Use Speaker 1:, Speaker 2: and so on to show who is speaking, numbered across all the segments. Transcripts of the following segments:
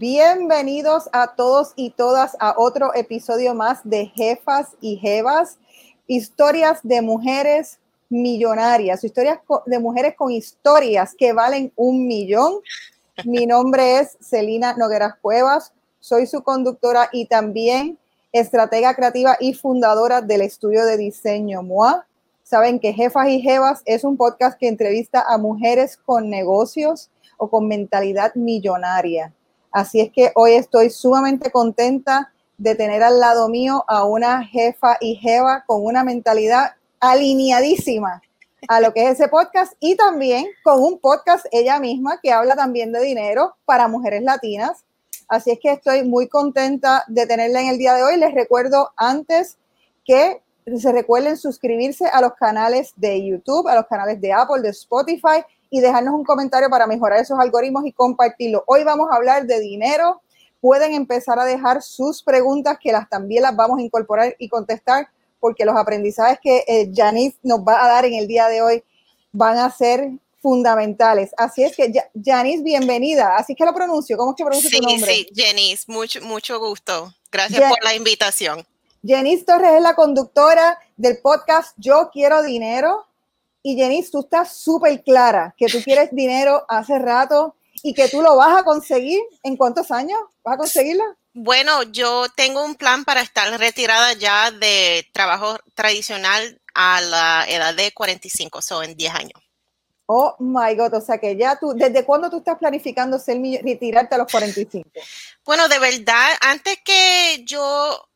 Speaker 1: Bienvenidos a todos y todas a otro episodio más de Jefas y Jevas, historias de mujeres millonarias, historias de mujeres con historias que valen un millón. Mi nombre es Celina Nogueras Cuevas, soy su conductora y también estratega creativa y fundadora del estudio de diseño MOA. Saben que Jefas y Jevas es un podcast que entrevista a mujeres con negocios o con mentalidad millonaria Así es que hoy estoy sumamente contenta de tener al lado mío a una jefa y jeva con una mentalidad alineadísima a lo que es ese podcast y también con un podcast ella misma que habla también de dinero para mujeres latinas. Así es que estoy muy contenta de tenerla en el día de hoy. Les recuerdo antes que se recuerden suscribirse a los canales de YouTube, a los canales de Apple, de Spotify y dejarnos un comentario para mejorar esos algoritmos y compartirlo. Hoy vamos a hablar de dinero. Pueden empezar a dejar sus preguntas que las también las vamos a incorporar y contestar porque los aprendizajes que eh, Janice nos va a dar en el día de hoy van a ser fundamentales. Así es que, Janice, bienvenida. Así que lo pronuncio. ¿Cómo es que pronuncio tu nombre?
Speaker 2: Sí, Janice, mucho, mucho gusto. Gracias por la invitación.
Speaker 1: Janice Torres es la conductora del podcast Yo Quiero Dinero. Y Jenny, tú estás súper clara que tú quieres dinero hace rato y que tú lo vas a conseguir. ¿En cuántos años vas a conseguirlo?
Speaker 2: Bueno, yo tengo un plan para estar retirada ya de trabajo tradicional a la edad de 45, o so en 10 años.
Speaker 1: Oh my God, o sea que ya tú, ¿desde cuándo tú estás planificando ser, retirarte a los 45?
Speaker 2: Bueno, de verdad, antes que yo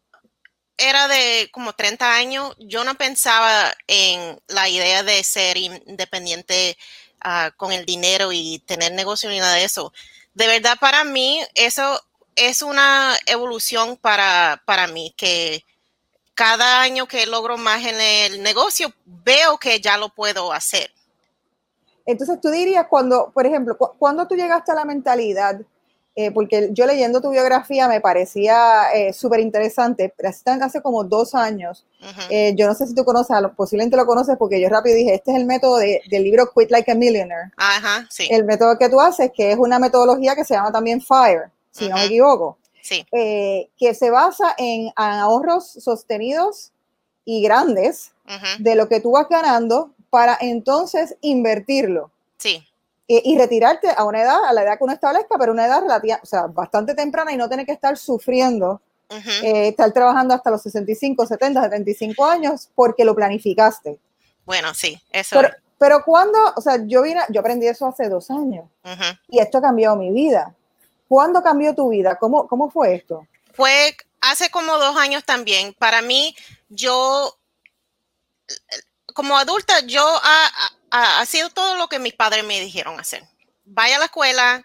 Speaker 2: era de como 30 años, yo no pensaba en la idea de ser independiente ah, con el dinero y tener negocio ni nada de eso. De verdad, para mí, eso es una evolución para, para mí, que cada año que logro más en el negocio, veo que ya lo puedo hacer.
Speaker 1: Entonces, tú dirías cuando, por ejemplo, cuando tú llegaste a la mentalidad eh, porque yo leyendo tu biografía me parecía eh, súper interesante, hace como dos años, eh, yo no sé si tú conoces, posiblemente lo conoces porque yo rápido dije, este es el método del libro Quit Like a Millionaire.
Speaker 2: Ajá, sí.
Speaker 1: El método que tú haces, que es una metodología que se llama también FIRE, si no me equivoco,
Speaker 2: sí.
Speaker 1: que se basa en ahorros sostenidos y grandes de lo que tú vas ganando para entonces invertirlo.
Speaker 2: Sí
Speaker 1: y, retirarte a una edad, a la edad que uno establezca, pero una edad relativa, o sea, bastante temprana y no tener que estar sufriendo, eh, estar trabajando hasta los 65, 70, 75 años porque lo planificaste.
Speaker 2: Bueno, sí, eso.
Speaker 1: Pero, pero cuando, o sea, yo vine, yo aprendí eso hace dos años y esto ha cambiado mi vida. ¿Cuándo cambió tu vida? ¿Cómo, cómo fue esto?
Speaker 2: Fue hace como dos años también. Para mí, yo, como adulta, yo ha, sido todo lo que mis padres me dijeron hacer. Vaya a la escuela,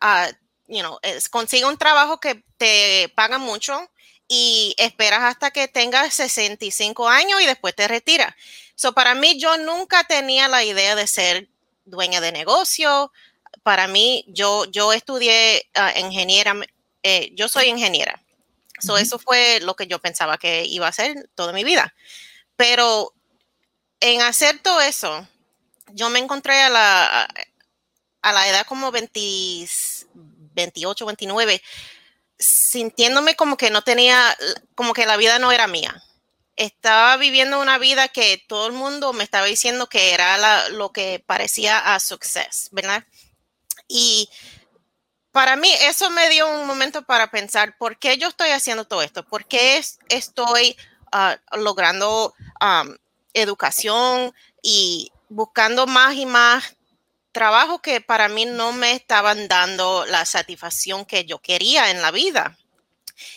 Speaker 2: uh, you know, consiga un trabajo que te paga mucho y esperas hasta que tengas 65 años y después te retiras. So, para mí, yo nunca tenía la idea de ser dueña de negocio. Para mí, yo, yo estudié uh, ingeniera, eh, yo soy ingeniera. So, Eso fue lo que yo pensaba que iba a hacer toda mi vida. Pero en hacer todo eso, yo me encontré a la, a la edad como 20, 28, 29, sintiéndome como que no tenía, como que la vida no era mía. Estaba viviendo una vida que todo el mundo me estaba diciendo que era lo que parecía a success, ¿verdad? Y para mí eso me dio un momento para pensar, ¿por qué yo estoy haciendo todo esto? ¿Por qué estoy ah, logrando educación y buscando más y más trabajo que para mí no me estaban dando la satisfacción que yo quería en la vida.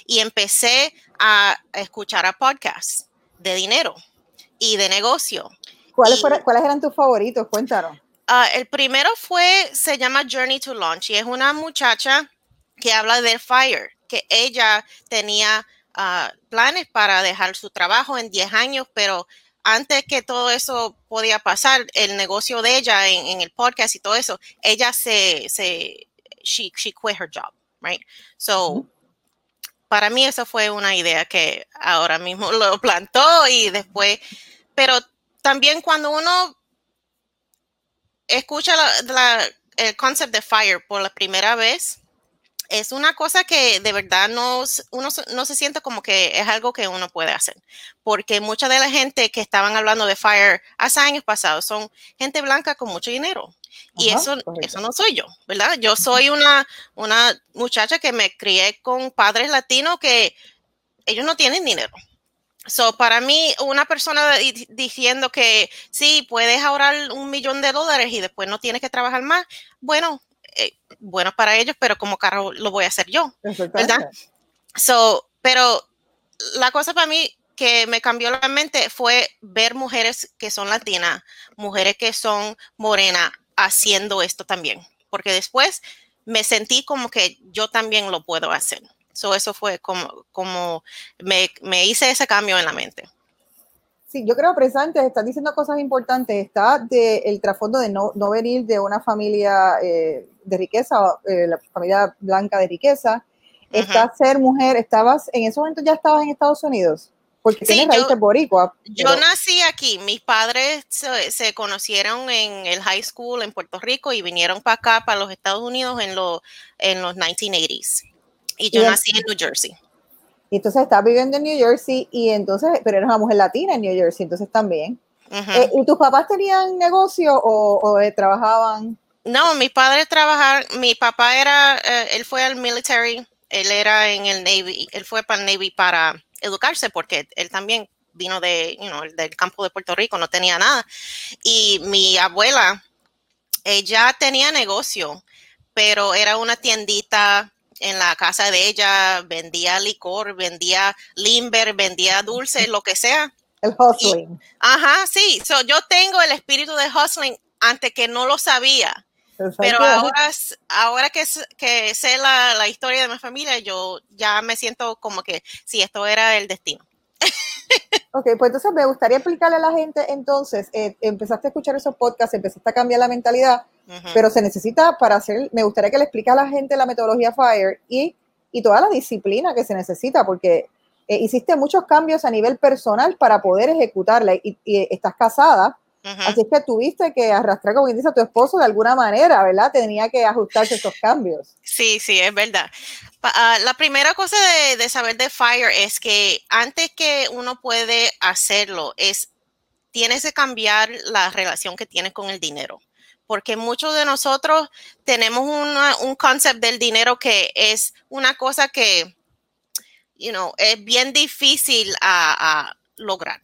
Speaker 2: Y empecé a escuchar a podcasts de dinero y de negocio.
Speaker 1: ¿Cuáles, ¿cuáles eran tus favoritos? Cuéntanos.
Speaker 2: Ah, el primero fue, se llama Journey to Launch y es una muchacha que habla de FIRE, que ella tenía ah, planes para dejar su trabajo en 10 años, pero antes que todo eso podía pasar, el negocio de ella en, el podcast y todo eso, ella se, se she, she quit her job, right? So, para mí eso fue una idea que ahora mismo lo plantó y después, pero también cuando uno escucha el concept de FIRE por la primera vez, es una cosa que de verdad no, uno no se siente como que es algo que uno puede hacer, porque mucha de la gente que estaban hablando de FIRE hace años pasados son gente blanca con mucho dinero. Y eso, eso no soy yo, ¿verdad? Yo soy una, una muchacha que me crié con padres latinos que ellos no tienen dinero. So, para mí, una persona diciendo que sí, puedes ahorrar un millón de dólares y después no tienes que trabajar más, bueno, eh, bueno para ellos, pero como caro lo voy a hacer yo, ¿verdad? So, pero la cosa para mí que me cambió la mente fue ver mujeres que son latinas, mujeres que son morenas haciendo esto también, porque después me sentí como que yo también lo puedo hacer. So, eso fue como, como me, me hice ese cambio en la mente.
Speaker 1: Sí, yo creo precisamente están diciendo cosas importantes. Está de, el trasfondo de no, no, venir de una familia eh, de riqueza, eh, la familia blanca de riqueza. Está ser mujer. Estabas, en ese momento ya estabas en Estados Unidos, porque tienes raíces boricua.
Speaker 2: Yo nací aquí. Mis padres se, se, conocieron en el high school en Puerto Rico y vinieron para acá, para los Estados Unidos, en, lo, en los 1980s. Y yo nací en New Jersey.
Speaker 1: Y entonces estás viviendo en New Jersey y entonces, pero eres una mujer latina en New Jersey, entonces también. Eh, ¿Y tus papás tenían negocio o, eh, trabajaban?
Speaker 2: No, mis padres trabajaban, mi papá era, eh, él fue al military, él era en el Navy, él fue para el Navy para educarse porque él también vino de, you know, del campo de Puerto Rico, no tenía nada. Y mi abuela, ella tenía negocio, pero era una tiendita en la casa de ella, vendía licor, vendía limber, vendía dulce, lo que sea.
Speaker 1: El hustling.
Speaker 2: ajá, sí. So, yo tengo el espíritu de hustling antes que no lo sabía. Pero ahora, ahora que, que sé la, la, historia de mi familia, yo ya me siento como que sí, esto era el destino.
Speaker 1: ok, pues entonces me gustaría explicarle a la gente, entonces, eh, empezaste a escuchar esos podcasts, empezaste a cambiar la mentalidad, pero se necesita para hacer, me gustaría que le explique a la gente la metodología FIRE y, y toda la disciplina que se necesita, porque eh, hiciste muchos cambios a nivel personal para poder ejecutarla y, estás casada, así es que tuviste que arrastrar, como dice, a tu esposo de alguna manera, ¿verdad? Tenía que ajustarse estos cambios.
Speaker 2: Sí, sí, es verdad. Ah, la primera cosa de, de saber de FIRE es que antes que uno puede hacerlo, es tienes que cambiar la relación que tienes con el dinero porque muchos de nosotros tenemos un concepto del dinero que es una cosa que, you know, es bien difícil a, lograr.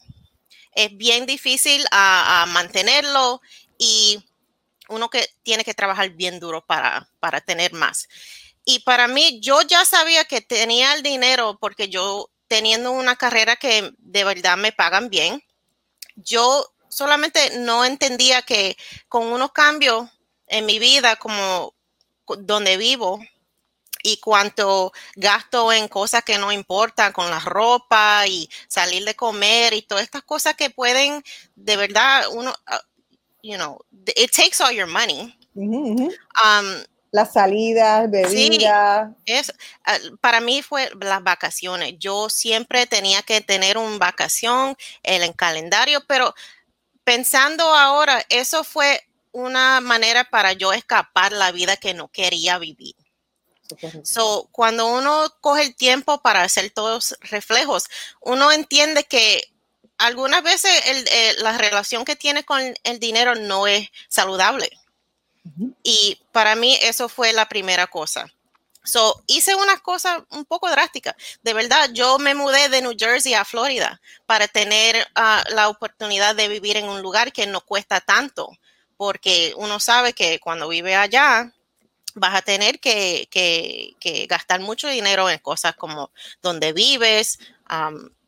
Speaker 2: Es bien difícil a, mantenerlo y uno que tiene que trabajar bien duro para, para tener más. Y para mí, yo ya sabía que tenía el dinero porque yo teniendo una carrera que de verdad me pagan bien, yo solamente no entendía que con unos cambios en mi vida, como donde vivo, y cuánto gasto en cosas que no importan, con la ropa y salir de comer y todas estas cosas que pueden, de verdad, uno, uh, you know, it takes all your money.
Speaker 1: Um, las salidas, bebidas.
Speaker 2: Sí, es, uh, para mí fue las vacaciones. Yo siempre tenía que tener una vacación en el calendario, pero pensando ahora, eso fue una manera para yo escapar la vida que no quería vivir. So, cuando uno coge el tiempo para hacer todos reflejos, uno entiende que algunas veces la relación que tiene con el dinero no es saludable. Y para mí eso fue la primera cosa. So, hice una cosa un poco drástica. De verdad, yo me mudé de New Jersey a Florida para tener ah, la oportunidad de vivir en un lugar que no cuesta tanto, porque uno sabe que cuando vive allá vas a tener que, gastar mucho dinero en cosas como donde vives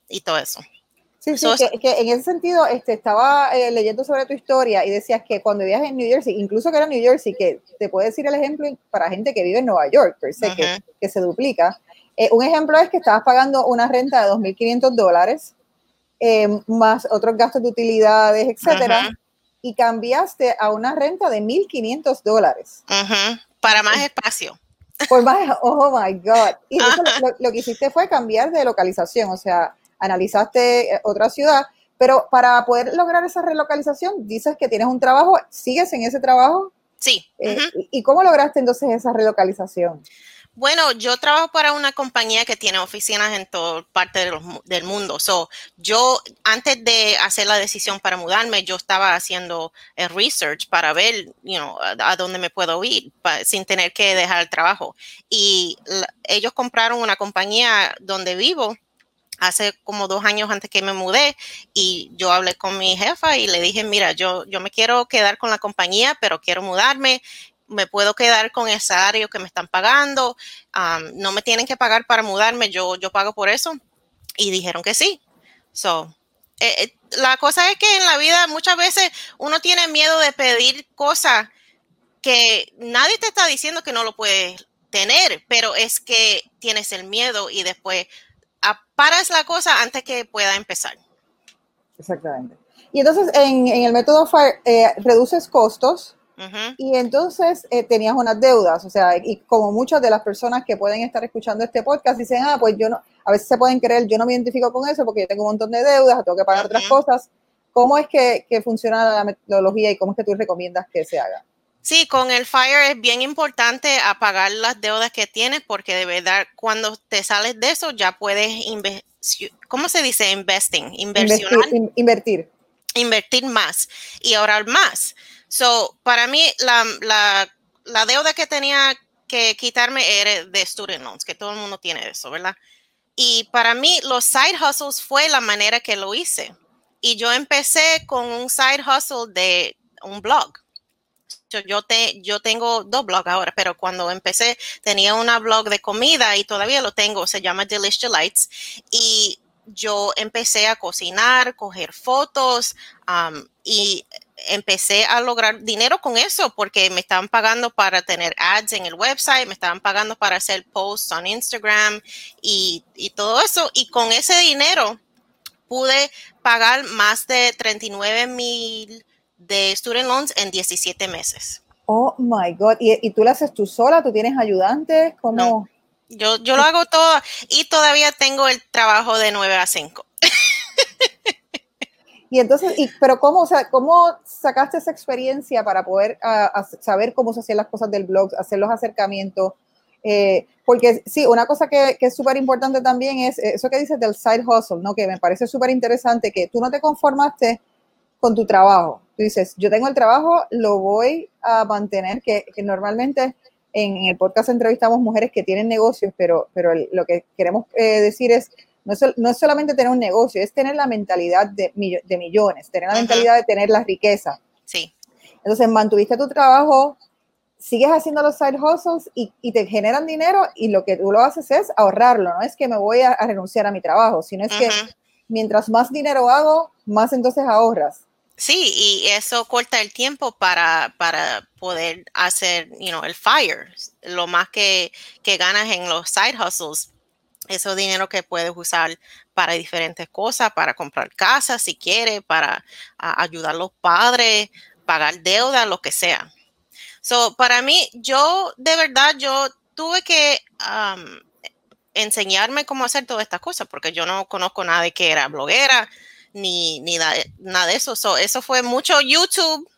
Speaker 2: y todo eso.
Speaker 1: Sí, sí, que, en ese sentido este, estaba eh, leyendo sobre tu historia y decías que cuando vivías en New Jersey, incluso que era New Jersey, que te puede decir el ejemplo para gente que vive en Nueva York, per se, que, se duplica. Eh, un ejemplo es que estabas pagando una renta de 2.500 dólares, eh, más otros gastos de utilidades, etcétera, y cambiaste a una renta de 1.500 dólares.
Speaker 2: Para más espacio.
Speaker 1: Por más, oh my God. Y lo, lo que hiciste fue cambiar de localización, o sea, analizaste eh, otra ciudad, pero para poder lograr esa relocalización, dices que tienes un trabajo, ¿sigues en ese trabajo?
Speaker 2: Sí.
Speaker 1: Eh, ¿Y cómo lograste entonces esa relocalización?
Speaker 2: Bueno, yo trabajo para una compañía que tiene oficinas en toda parte del mundo. So, yo, antes de hacer la decisión para mudarme, yo estaba haciendo el research para ver, you know, a, dónde me puedo ir sin tener que dejar el trabajo. Y ellos compraron una compañía donde vivo hace como dos años antes que me mudé y yo hablé con mi jefa y le dije, mira, yo, yo me quiero quedar con la compañía, pero quiero mudarme me puedo quedar con ese salario que me están pagando, no me tienen que pagar para mudarme, yo, yo pago por eso. Y dijeron que sí. So, eh, eh, la cosa es que en la vida muchas veces uno tiene miedo de pedir cosas que nadie te está diciendo que no lo puedes tener, pero es que tienes el miedo y después paras la cosa antes que pueda empezar.
Speaker 1: Exactamente. Y entonces en, el método FIRE eh, reduces costos, y entonces eh, tenías unas deudas, o sea, y como muchas de las personas que pueden estar escuchando este podcast dicen, ah, pues yo no, a veces se pueden creer, yo no me identifico con eso porque yo tengo un montón de deudas, tengo que pagar otras cosas. ¿Cómo es que, que, funciona la metodología y cómo es que tú recomiendas que se haga?
Speaker 2: Sí, con el FIRE es bien importante apagar las deudas que tienes porque de verdad cuando te sales de eso ya puedes, ¿cómo se dice? Investing, inversionar.
Speaker 1: invertir.
Speaker 2: Invertir más y ahorrar más. So, para mí, la, deuda que tenía que quitarme era de student loans, que todo el mundo tiene eso, ¿verdad? Y para mí, los side hustles fue la manera que lo hice. Y yo empecé con un side hustle de un blog. Yo, te, yo tengo dos blogs ahora, pero cuando empecé tenía una blog de comida y todavía lo tengo, se llama Delish Delights. Y yo empecé a cocinar, coger fotos um, y empecé a lograr dinero con eso porque me estaban pagando para tener ads en el website, me estaban pagando para hacer posts en Instagram y, todo eso. Y con ese dinero pude pagar más de 39 mil de student loans en 17 meses.
Speaker 1: Oh my God. ¿Y, tú lo haces tú sola? ¿Tú tienes ayudantes? ¿Cómo?
Speaker 2: Yo, yo lo hago todo y todavía tengo el trabajo de 9 a 5.
Speaker 1: Y entonces, y, pero ¿cómo, o sea, ¿cómo sacaste esa experiencia para poder ah, saber cómo se hacían las cosas del blog, hacer los acercamientos? Eh, porque sí, una cosa que, que es súper importante también es eso que dices del side hustle, ¿no? Que me parece súper interesante, que tú no te conformaste con tu trabajo. Tú dices, yo tengo el trabajo, lo voy a mantener, que, que normalmente en, el podcast entrevistamos mujeres que tienen negocios, pero, pero lo que queremos eh, decir es, no es, solamente tener un negocio, es tener la mentalidad de, de millones, tener la mentalidad de tener la riqueza.
Speaker 2: Sí.
Speaker 1: Entonces, mantuviste tu trabajo, sigues haciendo los side hustles y, te generan dinero y lo que tú lo haces es ahorrarlo, no es que me voy a, renunciar a mi trabajo, sino es que mientras más dinero hago, más entonces ahorras.
Speaker 2: Sí, y eso corta el tiempo para, para poder hacer, you know, el fire. Lo más que, que ganas en los side hustles ese dinero que puedes usar para diferentes cosas, para comprar casa si quieres, para ayudar a los padres, pagar deuda, lo que sea. So, para mí, yo de verdad, yo tuve que enseñarme cómo hacer todas estas cosas, porque yo no conozco a nadie que era bloguera, ni, ni nada de eso. eso fue mucho YouTube,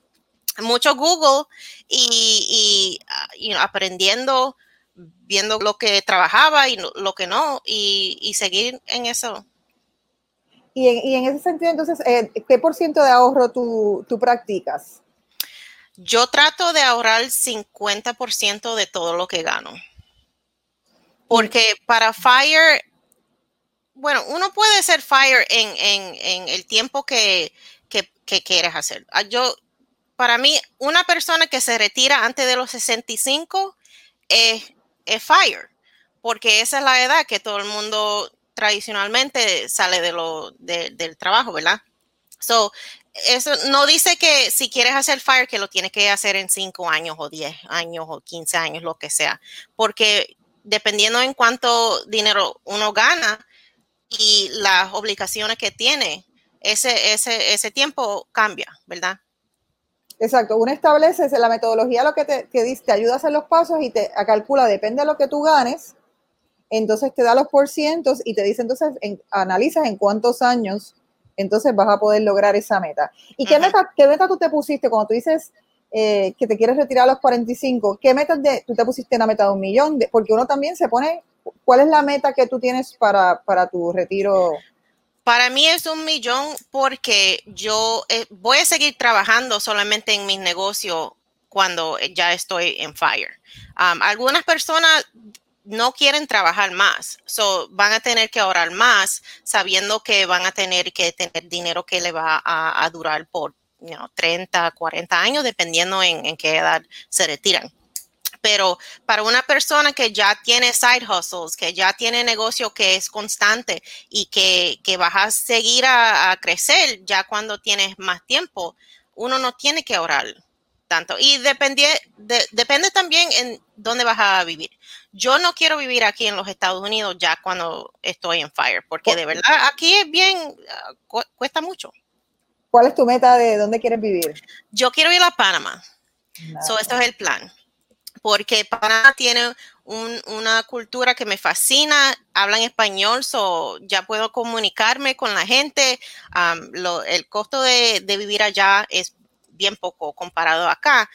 Speaker 2: mucho Google y, y ah, aprendiendo viendo lo que trabajaba y lo que no, y, seguir en eso.
Speaker 1: Y en, ese sentido, entonces, eh, ¿qué por ciento de ahorro tú, tú practicas?
Speaker 2: Yo trato de ahorrar el 50% de todo lo que gano. Porque para FIRE, bueno, uno puede ser FIRE en, el tiempo que, que, que, quieres hacer. Ah, yo, para mí, una persona que se retira antes de los 65 es es FIRE, porque esa es la edad que todo el mundo tradicionalmente sale de lo, del trabajo, ¿verdad? So, eso no dice que si quieres hacer FIRE que lo tienes que hacer en 5 años o 10 años o 15 años, lo que sea, porque dependiendo en cuánto dinero uno gana y las obligaciones que tiene, ese, ese, ese tiempo cambia, ¿verdad?
Speaker 1: Exacto, uno establece la metodología, lo que te, dice, te ayuda a hacer los pasos y te calcula, depende de lo que tú ganes, entonces te da los porcientos y te dice entonces, analizas en cuántos años entonces vas a poder lograr esa meta. ¿Y qué, meta, qué meta tú te pusiste cuando tú dices, eh, que te quieres retirar a los 45, ¿qué metas de, tú te pusiste una meta de un millón? De, porque uno también se pone, ¿cuál es la meta que tú tienes para, para tu retiro?
Speaker 2: Para mí es un millón porque yo eh, voy a seguir trabajando solamente en mis negocios cuando ya estoy en fire. Um, algunas personas no quieren trabajar más, so van a tener que ahorrar más sabiendo que van a tener que tener dinero que le va a, a durar por 30, 40 años, dependiendo en, qué edad se retiran. Pero para una persona que ya tiene side hustles, que ya tiene negocio que es constante y que, que vas a seguir a, crecer ya cuando tienes más tiempo, uno no tiene que ahorrar tanto. Y depende, depende también en dónde vas a vivir. Yo no quiero vivir aquí en los Estados Unidos ya cuando estoy en Fire, porque de verdad aquí es bien, cuesta mucho.
Speaker 1: ¿Cuál es tu meta de dónde quieres vivir?
Speaker 2: Yo quiero ir a Panamá. So, esto es el plan. Porque Panamá tiene una cultura que me fascina, hablan español, so ya puedo comunicarme con la gente. el costo de, vivir allá es bien poco comparado acá.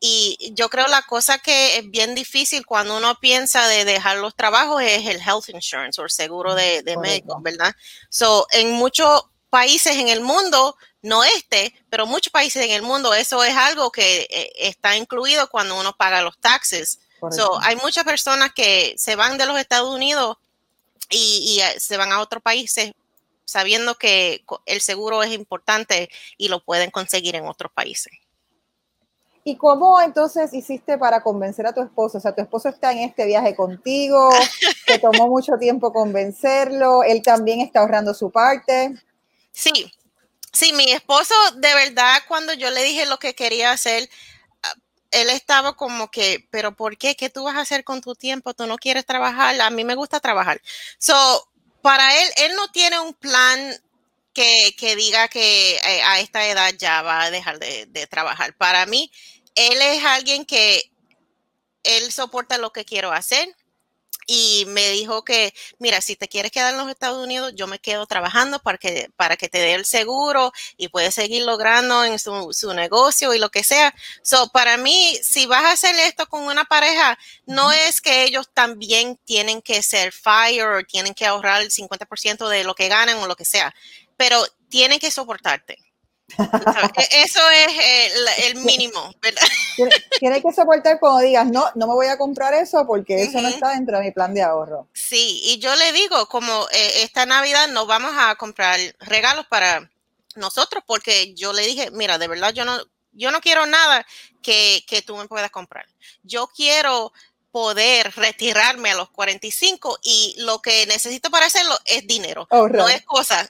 Speaker 2: Y yo creo la cosa que es bien difícil cuando uno piensa de dejar los trabajos es el health insurance o el seguro de, de médico, ¿verdad? So, en muchos países en el mundo, no este, pero muchos países en el mundo, eso es algo que eh, está incluido cuando uno paga los taxes. So, hay muchas personas que se van de los Estados Unidos y, eh, se van a otros países sabiendo que el seguro es importante y lo pueden conseguir en otros países.
Speaker 1: ¿Y cómo entonces hiciste para convencer a tu esposo? O sea, tu esposo está en este viaje contigo, te tomó mucho tiempo convencerlo, él también está ahorrando su parte.
Speaker 2: Sí, sí, mi esposo, de verdad, cuando yo le dije lo que quería hacer, ah, él estaba como que, pero ¿por qué? ¿Qué tú vas a hacer con tu tiempo? ¿Tú no quieres trabajar? A mí me gusta trabajar. So, para él, él no tiene un plan que, diga que eh, a esta edad ya va a dejar de, de trabajar. Para mí, él es alguien que él soporta lo que quiero hacer y me dijo que, mira, si te quieres quedar en los Estados Unidos, yo me quedo trabajando para que, para que te dé el seguro y puedes seguir logrando en su, su, negocio y lo que sea. So, para mí, si vas a hacer esto con una pareja, no es que ellos también tienen que ser fire o tienen que ahorrar el 50% de lo que ganan o lo que sea, pero tienen que soportarte. E-, eso es el, mínimo, ¿verdad?
Speaker 1: Tienes que soportar cuando digas, no, no me voy a comprar eso porque eso no está dentro de mi plan de ahorro.
Speaker 2: Sí, y yo le digo, como eh, esta Navidad no vamos a comprar regalos para nosotros porque yo le dije, mira, de verdad yo no, yo no quiero nada que, que tú me puedas comprar. Yo quiero poder retirarme a los 45 y lo que necesito para hacerlo es dinero, no es cosa.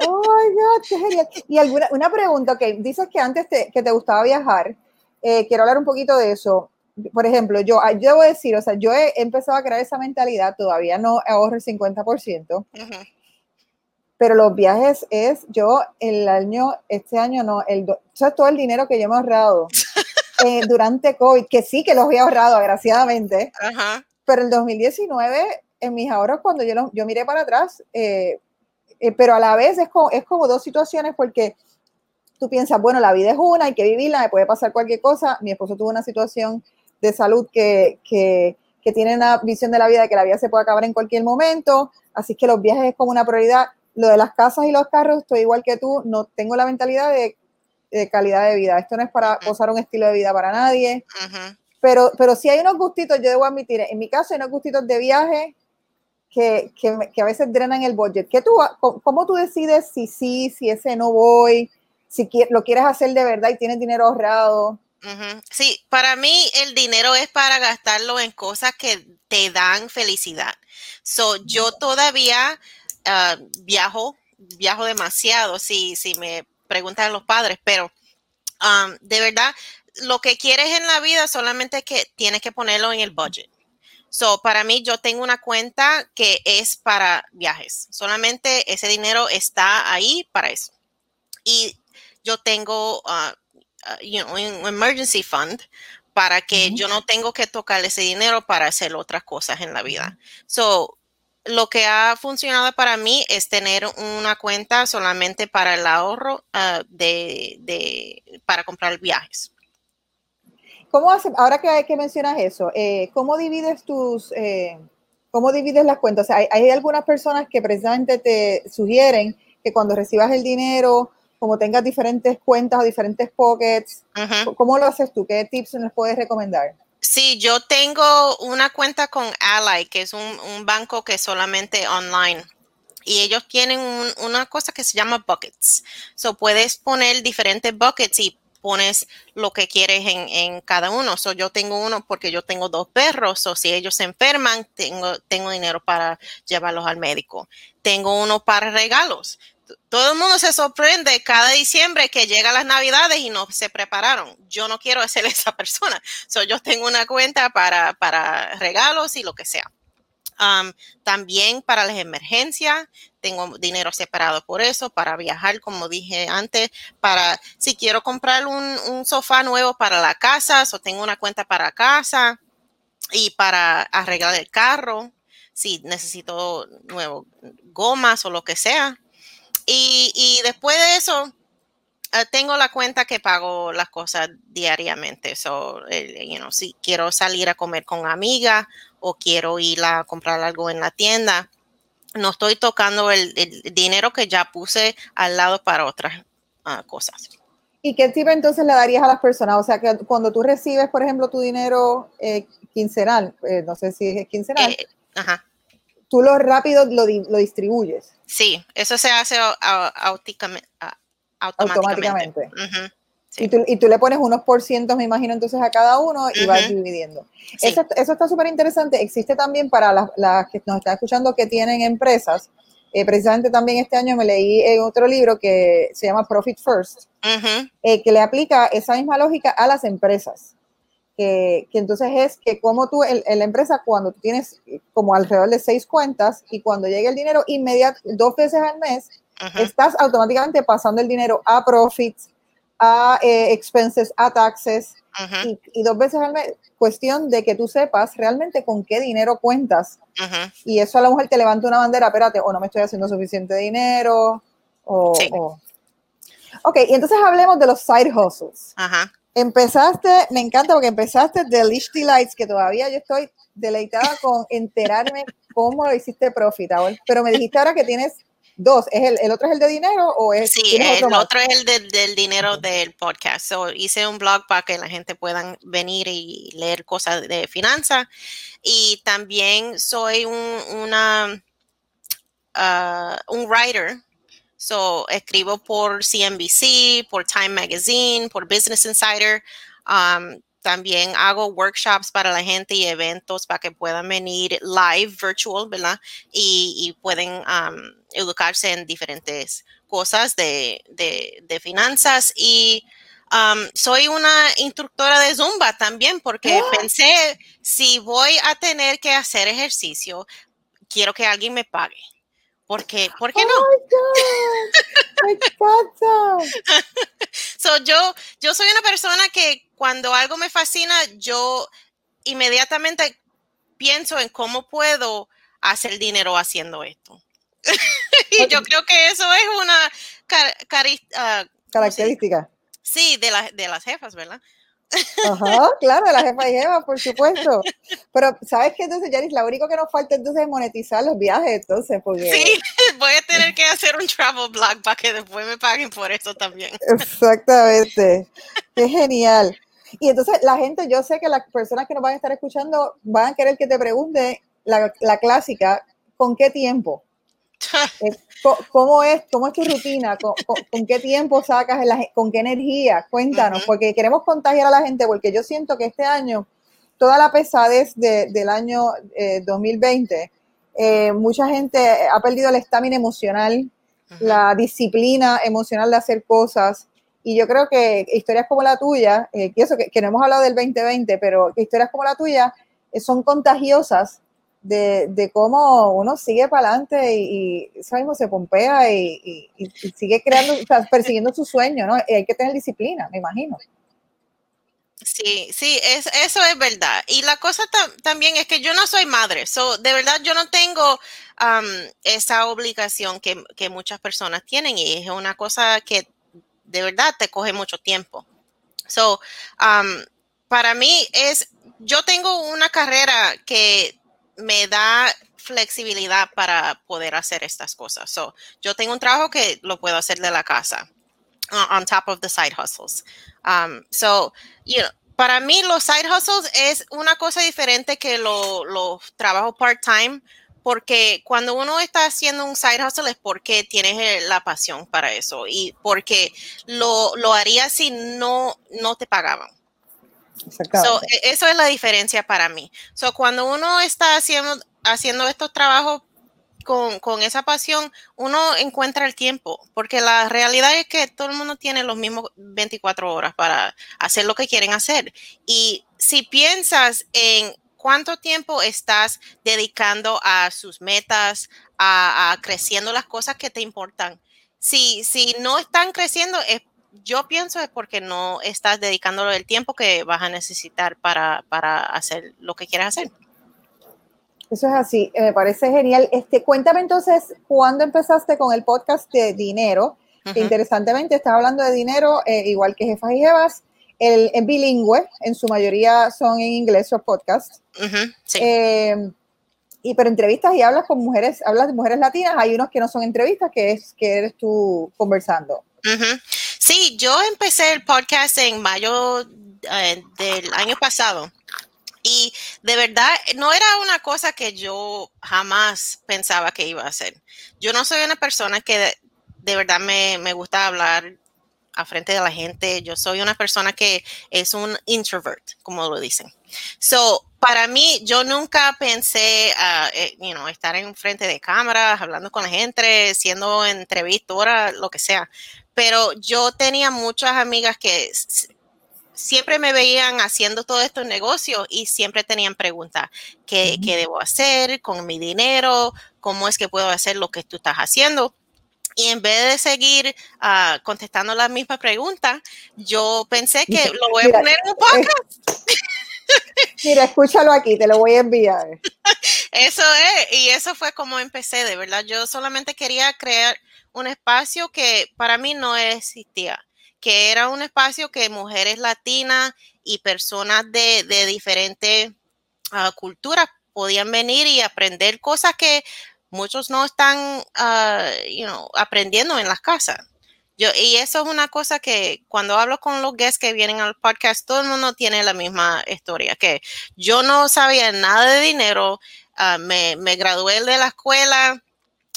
Speaker 1: Oh my God, qué genial. Y alguna, una pregunta, que dices que antes te, que te gustaba viajar, eh, quiero hablar un poquito de eso. Por ejemplo, yo, ah, yo debo decir, o sea, yo he empezado a crear esa mentalidad, todavía no ahorro el 50%, pero los viajes es, yo el año, este año no, el, o sea, todo el dinero que yo me he ahorrado eh, durante COVID, que sí que los he ahorrado, agraciadamente, pero el 2019, en mis ahorros, cuando yo, yo miré para atrás, eh, eh, pero a la vez es como, es como dos situaciones porque tú piensas, bueno, la vida es una, hay que vivirla, me puede pasar cualquier cosa. Mi esposo tuvo una situación de salud que, que, que tiene una visión de la vida de que la vida se puede acabar en cualquier momento, así que los viajes es como una prioridad. Lo de las casas y los carros, estoy igual que tú, no tengo la mentalidad de, de calidad de vida. Esto no es para posar un estilo de vida para nadie. Pero, pero si hay unos gustitos, yo debo admitir, en mi caso hay unos gustitos de viaje que, que, a veces drenan el budget. ¿Qué tú, ¿Cómo tú decides si sí, si ese no voy, si lo quieres hacer de verdad y tienes dinero ahorrado?
Speaker 2: Sí, para mí el dinero es para gastarlo en cosas que te dan felicidad. So, yo todavía ah, viajo, viajo demasiado, si, si me preguntan los padres, pero um, de verdad, lo que quieres en la vida solamente es que tienes que ponerlo en el budget. So, para mí, yo tengo una cuenta que es para viajes. Solamente ese dinero está ahí para eso. Y yo tengo, uh, un emergency fund para que yo no tengo que tocar ese dinero para hacer otras cosas en la vida. So, lo que ha funcionado para mí es tener una cuenta solamente para el ahorro ah, de, para comprar viajes.
Speaker 1: ¿Cómo hace, ahora que, que mencionas eso, eh, cómo divides tus, eh, cómo divides las cuentas? hay, hay, algunas personas que precisamente te sugieren que cuando recibas el dinero, como tengas diferentes cuentas o diferentes pockets, ¿cómo lo haces tú? ¿Qué tips nos puedes recomendar?
Speaker 2: Sí, yo tengo una cuenta con Ally, que es un, banco que es solamente online. Y ellos tienen una cosa que se llama buckets. So puedes poner diferentes buckets y pones lo que quieres en, cada uno. So yo tengo uno porque yo tengo dos perros. O si ellos se enferman, tengo, tengo dinero para llevarlos al médico. Tengo uno para regalos todo el mundo se sorprende cada diciembre que llega las navidades y no se prepararon. Yo no quiero ser esa persona. So, yo tengo una cuenta para, para regalos y lo que sea. También para las emergencias, tengo dinero separado por eso, para viajar, como dije antes, para si quiero comprar un, sofá nuevo para la casa, o tengo una cuenta para casa y para arreglar el carro, si necesito nuevos gomas o lo que sea, y, después de eso, eh, tengo la cuenta que pago las cosas diariamente. So, si quiero salir a comer con amiga o quiero ir a comprar algo en la tienda, no estoy tocando el, dinero que ya puse al lado para otras ah, cosas.
Speaker 1: ¿Y qué tipo entonces le darías a las personas? O sea, que cuando tú recibes, por ejemplo, tu dinero eh, quincenal, eh, no sé si es quincenal, ajá tú lo rápido lo, lo distribuyes.
Speaker 2: Sí, eso se hace automáticamente.
Speaker 1: y, tú, y, tú, le pones unos por cientos, me imagino, entonces a cada uno y vas dividiendo. Eso, eso, está súper interesante. Existe también para las, que nos están escuchando que tienen empresas. Eh, precisamente también este año me leí en otro libro que se llama Profit First, eh, que le aplica esa misma lógica a las empresas que, entonces es que como tú, en la empresa, cuando tú tienes como alrededor de seis cuentas y cuando llega el dinero inmediato, dos veces al mes, estás automáticamente pasando el dinero a profits, a eh, expenses, a taxes y, dos veces al mes. Cuestión de que tú sepas realmente con qué dinero cuentas. Y eso a la mujer te levanta una bandera, espérate, o no me estoy haciendo suficiente dinero, o... o... Ok, y entonces hablemos de los side hustles. Ajá. Empezaste, me encanta porque empezaste de Lish Delights, que todavía yo estoy deleitada con enterarme cómo lo hiciste profit, pero me dijiste ahora que tienes dos. ¿Es el, el otro es el de dinero o es
Speaker 2: Sí, el otro, es el del dinero del podcast. So, hice un blog para que la gente pueda venir y leer cosas de finanzas. Y también soy un, una, uh, un writer So, escribo por CNBC, por Time Magazine, por Business Insider. Um, también hago workshops para la gente y eventos para que puedan venir live, virtual, ¿verdad? Y, pueden um, educarse en diferentes cosas de, finanzas. Y um, soy una instructora de Zumba también, porque ¡Ah! pensé, si voy a tener que hacer ejercicio, quiero que alguien me pague. Porque, ¿por qué no? Oh so, yo, yo soy una persona que cuando algo me fascina, yo inmediatamente pienso en cómo puedo hacer dinero haciendo esto. y yo creo que eso es una
Speaker 1: ah, característica.
Speaker 2: Sí, de, de las jefas, ¿verdad?
Speaker 1: Ajá, claro, la jefa y jefa, por supuesto. Pero, ¿sabes qué? Entonces, Yaris, lo único que nos falta entonces es monetizar los viajes, entonces, porque...
Speaker 2: Sí, voy a tener que hacer un travel blog para que después me paguen por eso también.
Speaker 1: Exactamente. Qué genial. Y entonces, la gente, yo sé que las personas que nos van a estar escuchando van a querer que te pregunte la, la clásica, ¿con qué tiempo? ¿Cómo es, ¿Cómo es tu rutina? ¿Con, qué tiempo sacas? ¿Con qué energía? Cuéntanos, porque queremos contagiar a la gente, porque yo siento que este año, toda la pesadez del año 2020, eh, eh, mucha gente ha perdido el estamina emocional, la disciplina emocional de hacer cosas. Y yo creo que historias como la tuya, eh, y eso que, que, no hemos hablado del 2020, pero historias como la tuya son contagiosas de, cómo uno sigue para adelante y, y se pompea y, sigue creando, persiguiendo su sueño, ¿no? hay que tener disciplina, me imagino.
Speaker 2: Sí, sí, es, eso es verdad. Y la cosa también es que yo no soy madre, so, de verdad yo no tengo esa obligación que, que, muchas personas tienen y es una cosa que de verdad te coge mucho tiempo. So, para mí es, yo tengo una carrera que me da flexibilidad para poder hacer estas cosas. So, yo tengo un trabajo que lo puedo hacer de la casa, on top of the side hustles. Um, so, you know, para mí los side hustles es una cosa diferente que los trabajos part-time, porque cuando uno está haciendo un side hustle es porque tienes la pasión para eso y porque lo, lo harías si no, no te pagaban. So, e, eso es la diferencia para mí. So, cuando uno está haciendo, haciendo estos trabajos con, con, esa pasión, uno encuentra el tiempo, porque la realidad es que todo el mundo tiene los mismos 24 horas para hacer lo que quieren hacer. Y si piensas en cuánto tiempo estás dedicando a sus metas, a, a creciendo las cosas que te importan, si, si no están creciendo es yo pienso es porque no estás dedicándolo el tiempo que vas a necesitar para, para hacer lo que quieras hacer.
Speaker 1: Eso es así, eh, me parece genial. Este, cuéntame entonces, ¿cuándo empezaste con el podcast de dinero? Interesantemente, estás hablando de dinero, eh, igual que Jefas y Jevas, el, en bilingüe, en su mayoría son en inglés los podcasts. Eh, y pero entrevistas y hablas con mujeres, hablas de mujeres latinas, hay unos que no son entrevistas, que es que eres tú conversando.
Speaker 2: Sí, yo empecé el podcast en mayo eh, del año pasado. Y de verdad, no era una cosa que yo jamás pensaba que iba a hacer. Yo no soy una persona que de, verdad me, gusta hablar a frente de la gente. Yo soy una persona que es un introvert, como lo dicen. So, para mí, yo nunca pensé, uh, estar en frente de cámaras, hablando con la gente, siendo entrevistora, lo que sea pero yo tenía muchas amigas que siempre me veían haciendo todo estos negocios y siempre tenían preguntas, ¿qué, debo hacer con mi dinero? ¿Cómo es que puedo hacer lo que tú estás haciendo? Y en vez de seguir ah, contestando las mismas preguntas, yo pensé que lo voy a poner en un podcast.
Speaker 1: Mira, escúchalo aquí, te lo voy a enviar.
Speaker 2: Eso es, y eso fue como empecé, de verdad. Yo solamente quería crear, un espacio que para mí no existía, que era un espacio que mujeres latinas y personas de, diferentes ah, culturas podían venir y aprender cosas que muchos no están ah, aprendiendo en las casas. Yo, y eso es una cosa que cuando hablo con los guests que vienen al podcast, todo el mundo tiene la misma historia, que yo no sabía nada de dinero, ah, me, me, gradué de la escuela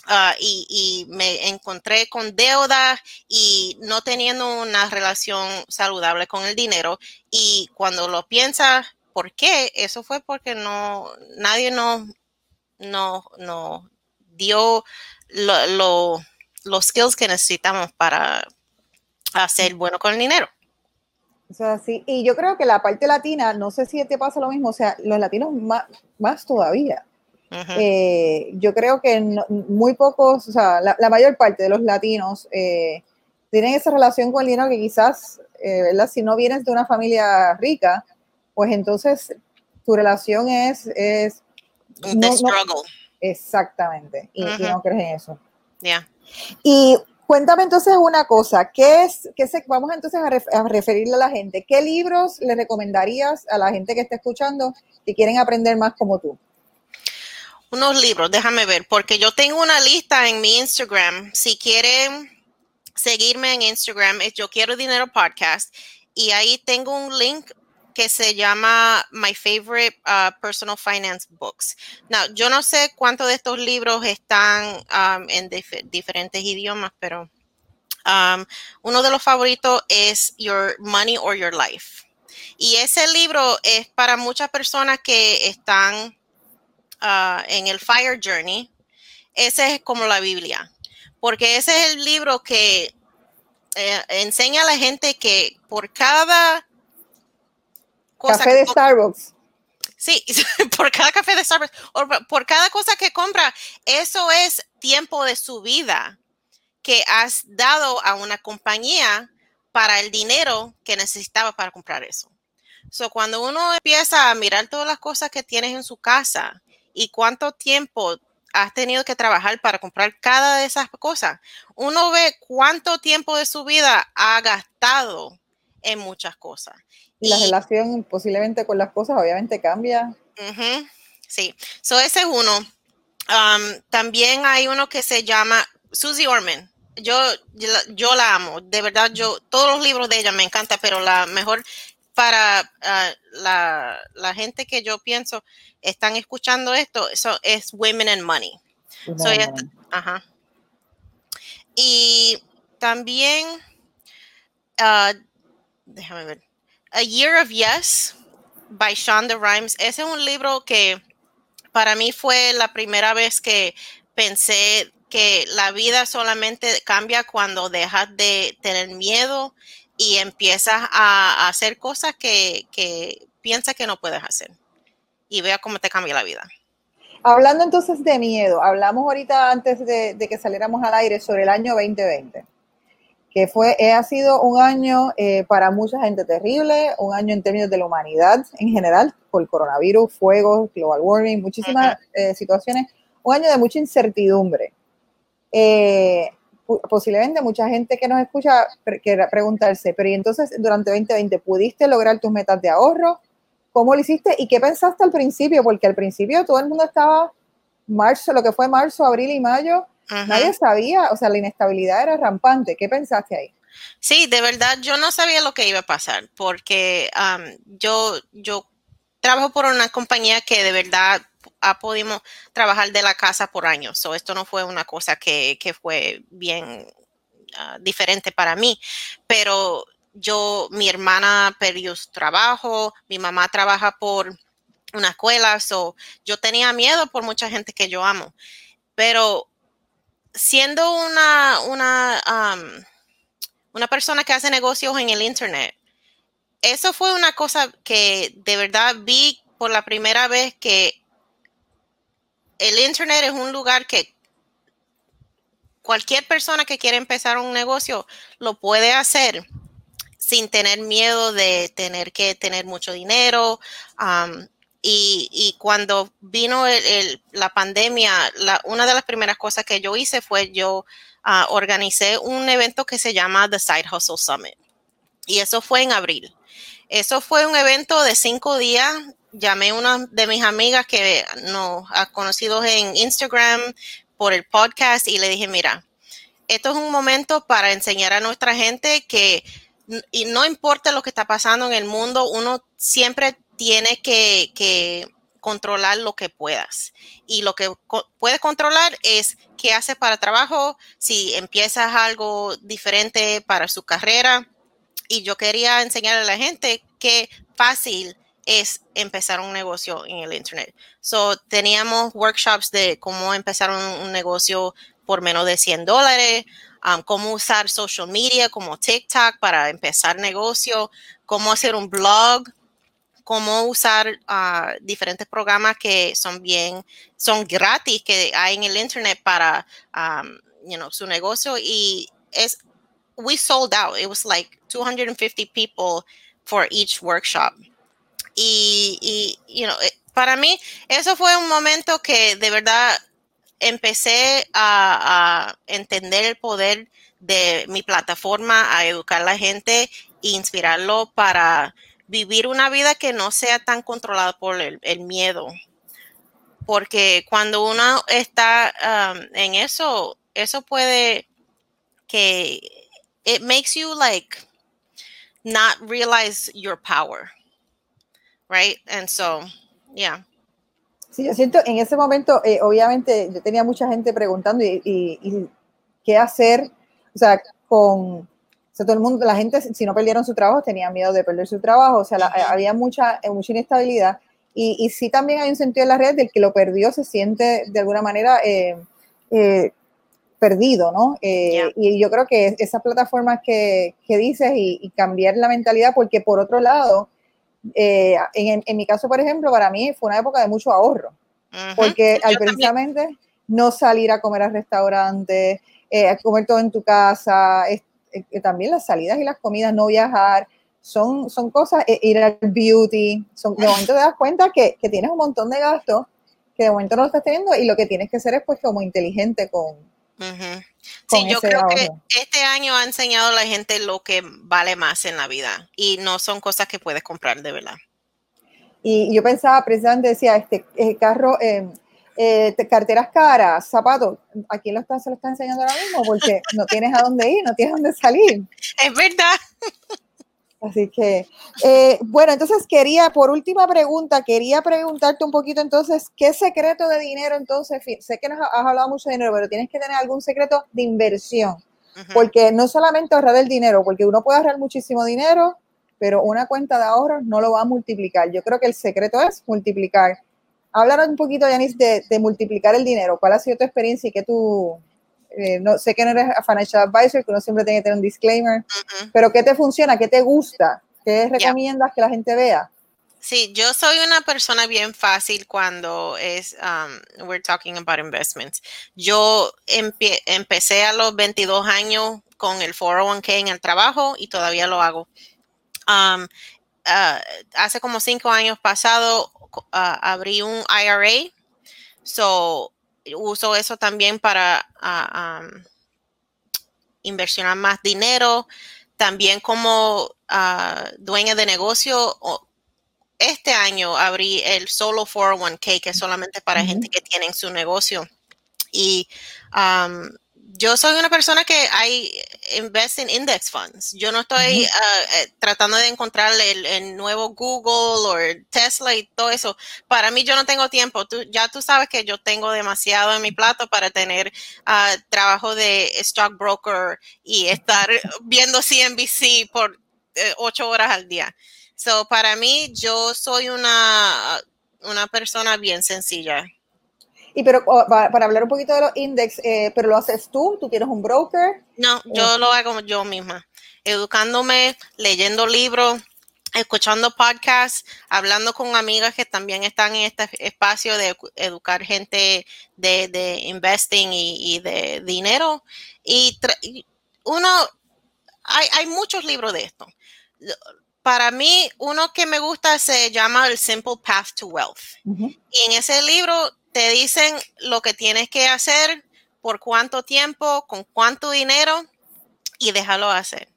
Speaker 2: Ah, y, me encontré con deuda y no teniendo una relación saludable con el dinero. Y cuando lo piensas, ¿por qué? Eso fue porque no, nadie nos no, no dio lo, los skills que necesitamos para hacer bueno con el dinero.
Speaker 1: O sea, sí, y yo creo que la parte latina, no sé si te pasa lo mismo, o sea, los latinos más, más todavía. Eh, yo creo que muy pocos, o sea, la, mayor parte de los latinos eh, tienen esa relación con el dinero que quizás, eh, ¿verdad? Si no vienes de una familia rica, pues entonces tu relación es... es
Speaker 2: no, struggle.
Speaker 1: exactamente, y, no crees en eso. Ya. Y cuéntame entonces una cosa, ¿qué es, qué se, vamos entonces a, a, referirle a la gente, ¿qué libros le recomendarías a la gente que está escuchando que quieren aprender más como tú?
Speaker 2: unos libros, déjame ver, porque yo tengo una lista en mi Instagram. Si quieren seguirme en Instagram, es Yo Quiero Dinero Podcast. Y ahí tengo un link que se llama My Favorite uh, Personal Finance Books. Now, yo no sé cuántos de estos libros están um, en diferentes idiomas, pero um, uno de los favoritos es Your Money or Your Life. Y ese libro es para muchas personas que están Ah, en el Fire Journey, ese es como la Biblia, porque ese es el libro que eh, enseña a la gente que por cada
Speaker 1: cosa café de Starbucks.
Speaker 2: Sí, por cada café de Starbucks, o por cada cosa que compra, eso es tiempo de su vida que has dado a una compañía para el dinero que necesitaba para comprar eso. So, cuando uno empieza a mirar todas las cosas que tienes en su casa y cuánto tiempo has tenido que trabajar para comprar cada de esas cosas, uno ve cuánto tiempo de su vida ha gastado en muchas cosas.
Speaker 1: Y, la relación posiblemente con las cosas obviamente cambia.
Speaker 2: sí, so ese es uno. Um, también hay uno que se llama Susie Orman. Yo, yo, la amo, de verdad, yo, todos los libros de ella me encanta, pero la mejor para uh, la, la, gente que yo pienso están escuchando esto eso es Women and Money. ajá. Y también, uh, déjame ver, A Year of Yes by Shonda Rhimes. Ese es un libro que para mí fue la primera vez que pensé que la vida solamente cambia cuando dejas de tener miedo y empiezas a, hacer cosas que, piensas que no puedes hacer. Y vea cómo te cambia la vida.
Speaker 1: Hablando entonces de miedo, hablamos ahorita antes de, de que saliéramos al aire sobre el año 2020 que fue, eh, ha sido un año eh, para mucha gente terrible, un año en términos de la humanidad en general, por coronavirus, fuego, global warming, muchísimas eh, situaciones, un año de mucha incertidumbre. posiblemente mucha gente que nos escucha quiera preguntarse, pero ¿y entonces durante 2020 pudiste lograr tus metas de ahorro? ¿Cómo lo hiciste? ¿Y qué pensaste al principio? Porque al principio todo el mundo estaba, marzo, lo que fue marzo, abril y mayo, Nadie sabía, o sea, la inestabilidad era rampante. ¿Qué pensaste ahí?
Speaker 2: Sí, de verdad, yo no sabía lo que iba a pasar porque yo, yo trabajo por una compañía que de verdad ha podido trabajar de la casa por años. So, esto no fue una cosa que, fue bien ah, diferente para mí, pero yo, mi hermana perdió su trabajo, mi mamá trabaja por una escuela, so, yo tenía miedo por mucha gente que yo amo, pero siendo una, una, una persona que hace negocios en el Internet, eso fue una cosa que de verdad vi por la primera vez que el Internet es un lugar que cualquier persona que quiere empezar un negocio lo puede hacer sin tener miedo de tener que tener mucho dinero, y, cuando vino la pandemia, una de las primeras cosas que yo hice fue yo uh, organicé un evento que se llama The Side Hustle Summit. Y eso fue en abril. Eso fue un evento de cinco días. Llamé a una de mis amigas que nos ha conocido en Instagram por el podcast y le dije, mira, esto es un momento para enseñar a nuestra gente que y no importa lo que está pasando en el mundo, uno siempre tiene que, controlar lo que puedas. Y lo que puedes controlar es qué haces para trabajo, si empiezas algo diferente para su carrera. Y yo quería enseñarle a la gente qué fácil es empezar un negocio en el Internet. So, teníamos workshops de cómo empezar un, negocio por menos de 100 dólares, um, cómo usar social media como TikTok para empezar negocio, cómo hacer un blog, cómo usar ah, diferentes programas que son bien, son gratis que hay en el internet para, um, you know, su negocio y es, we sold out. It was like 250 people for each workshop. Y, y you know, eh, para mí eso fue un momento que de verdad empecé a, a entender el poder de mi plataforma, a educar a la gente e inspirarlo para vivir una vida que no sea tan controlada por el, miedo. Porque cuando uno está um, en eso, eso puede que it makes you like not realize your power. Right? And so, yeah.
Speaker 1: Sí, yo siento en ese momento, eh, obviamente, yo tenía mucha gente preguntando y qué hacer, o sea, con, sea, todo el mundo, la gente, si no perdieron su trabajo, tenían miedo de perder su trabajo, o sea, había mucha, eh, mucha inestabilidad. Y, y, sí también hay un sentido en la red del que lo perdió se siente de alguna manera eh, eh, perdido, ¿no? Y yo creo que esas plataformas que, que dices y, cambiar la mentalidad, porque por otro lado, en, en, mi caso, por ejemplo, para mí fue una época de mucho ahorro, porque al precisamente no salir a comer al restaurante, comer todo en tu casa, eh, también las salidas y las comidas, no viajar, son, son cosas, eh, ir al beauty, son, de momento te das cuenta que, que, tienes un montón de gastos que de momento no lo estás teniendo y lo que tienes que hacer es pues como inteligente con...
Speaker 2: Sí, yo creo que este año ha enseñado a la gente lo que vale más en la vida y no son cosas que puedes comprar de verdad.
Speaker 1: Y yo pensaba precisamente, decía, este carro, eh, eh, carteras caras, zapatos, ¿a quién lo está, se lo está enseñando ahora mismo? Porque no tienes a dónde ir, no tienes a dónde salir.
Speaker 2: Es verdad.
Speaker 1: Así que, eh, bueno, entonces quería, por última pregunta, quería preguntarte un poquito entonces, ¿qué secreto de dinero entonces? Sé que nos has hablado mucho de dinero, pero tienes que tener algún secreto de inversión, porque no solamente ahorrar el dinero, porque uno puede ahorrar muchísimo dinero, pero una cuenta de ahorros no lo va a multiplicar. Yo creo que el secreto es multiplicar. Háblanos un poquito, Yanis, de, de multiplicar el dinero. ¿Cuál ha sido tu experiencia y qué tú, eh, no sé que no eres financial advisor, que uno siempre tiene que tener un disclaimer, pero ¿qué te funciona? ¿Qué te gusta? ¿Qué recomiendas que la gente vea?
Speaker 2: Sí, yo soy una persona bien fácil cuando es, um, we're talking about investments. Yo empecé a los 22 años con el 401k en el trabajo y todavía lo hago. Um, uh, hace como cinco años pasado uh, abrí un IRA. So, uso eso también para uh, inversionar más dinero. También como uh, dueña de negocio, este año abrí el solo 401k, que es solamente para gente que tiene su negocio. Y um, yo soy una persona que hay invest in index funds. Yo no estoy eh, tratando de encontrar el, nuevo Google o Tesla y todo eso. Para mí yo no tengo tiempo. Tú, ya tú sabes que yo tengo demasiado en mi plato para tener ah, trabajo de stockbroker y estar viendo CNBC por eh, ocho horas al día. So, para mí yo soy una, una persona bien sencilla.
Speaker 1: Y pero para, hablar un poquito de los index, eh, pero lo haces tú, tú tienes un broker.
Speaker 2: No, yo eh. lo hago yo misma, educándome, leyendo libros, escuchando podcasts, hablando con amigas que también están en este espacio de educar gente de, de investing y, de dinero. Y uno, hay, hay muchos libros de esto para mí, uno que me gusta se llama El Simple Path to Wealth. Y en ese libro te dicen lo que tienes que hacer, por cuánto tiempo, con cuánto dinero y déjalo hacer.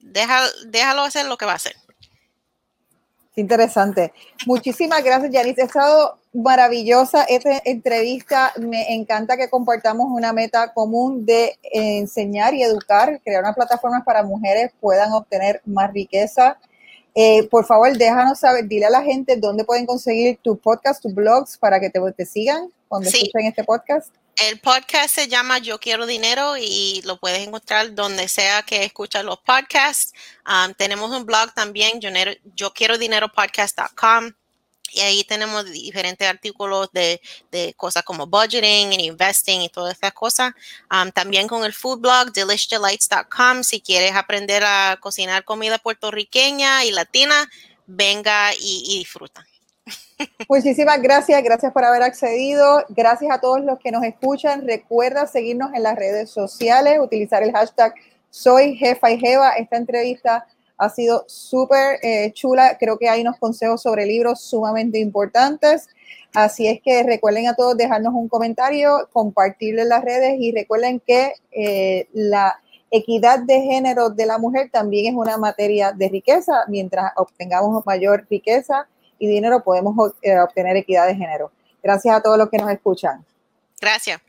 Speaker 2: déjalo hacer lo que va a hacer.
Speaker 1: Interesante. Muchísimas gracias, Yanis. Ha estado maravillosa esta entrevista. Me encanta que compartamos una meta común de enseñar y educar, crear unas plataformas para mujeres puedan obtener más riqueza eh, por favor, déjanos saber, dile a la gente dónde pueden conseguir tu podcast, tus blogs, para que te, te sigan cuando escuchen este podcast.
Speaker 2: El podcast se llama Yo Quiero Dinero y lo puedes encontrar donde sea que escuchas los podcasts. Um, tenemos un blog también, yo, yo quiero dinero podcast.com. Y ahí tenemos diferentes artículos de, de cosas como budgeting y investing y todas estas cosas. Um, también con el food blog, delishdelights.com. Si quieres aprender a cocinar comida puertorriqueña y latina, venga y, y disfruta.
Speaker 1: Muchísimas gracias, gracias por haber accedido. Gracias a todos los que nos escuchan. Recuerda seguirnos en las redes sociales, utilizar el hashtag Soy Jefa y Jeva. Esta entrevista ha sido súper eh, chula. Creo que hay unos consejos sobre libros sumamente importantes. Así es que recuerden a todos dejarnos un comentario, compartirlo en las redes y recuerden que eh, la equidad de género de la mujer también es una materia de riqueza. Mientras obtengamos mayor riqueza y dinero, podemos eh, obtener equidad de género. Gracias a todos los que nos escuchan.
Speaker 2: Gracias.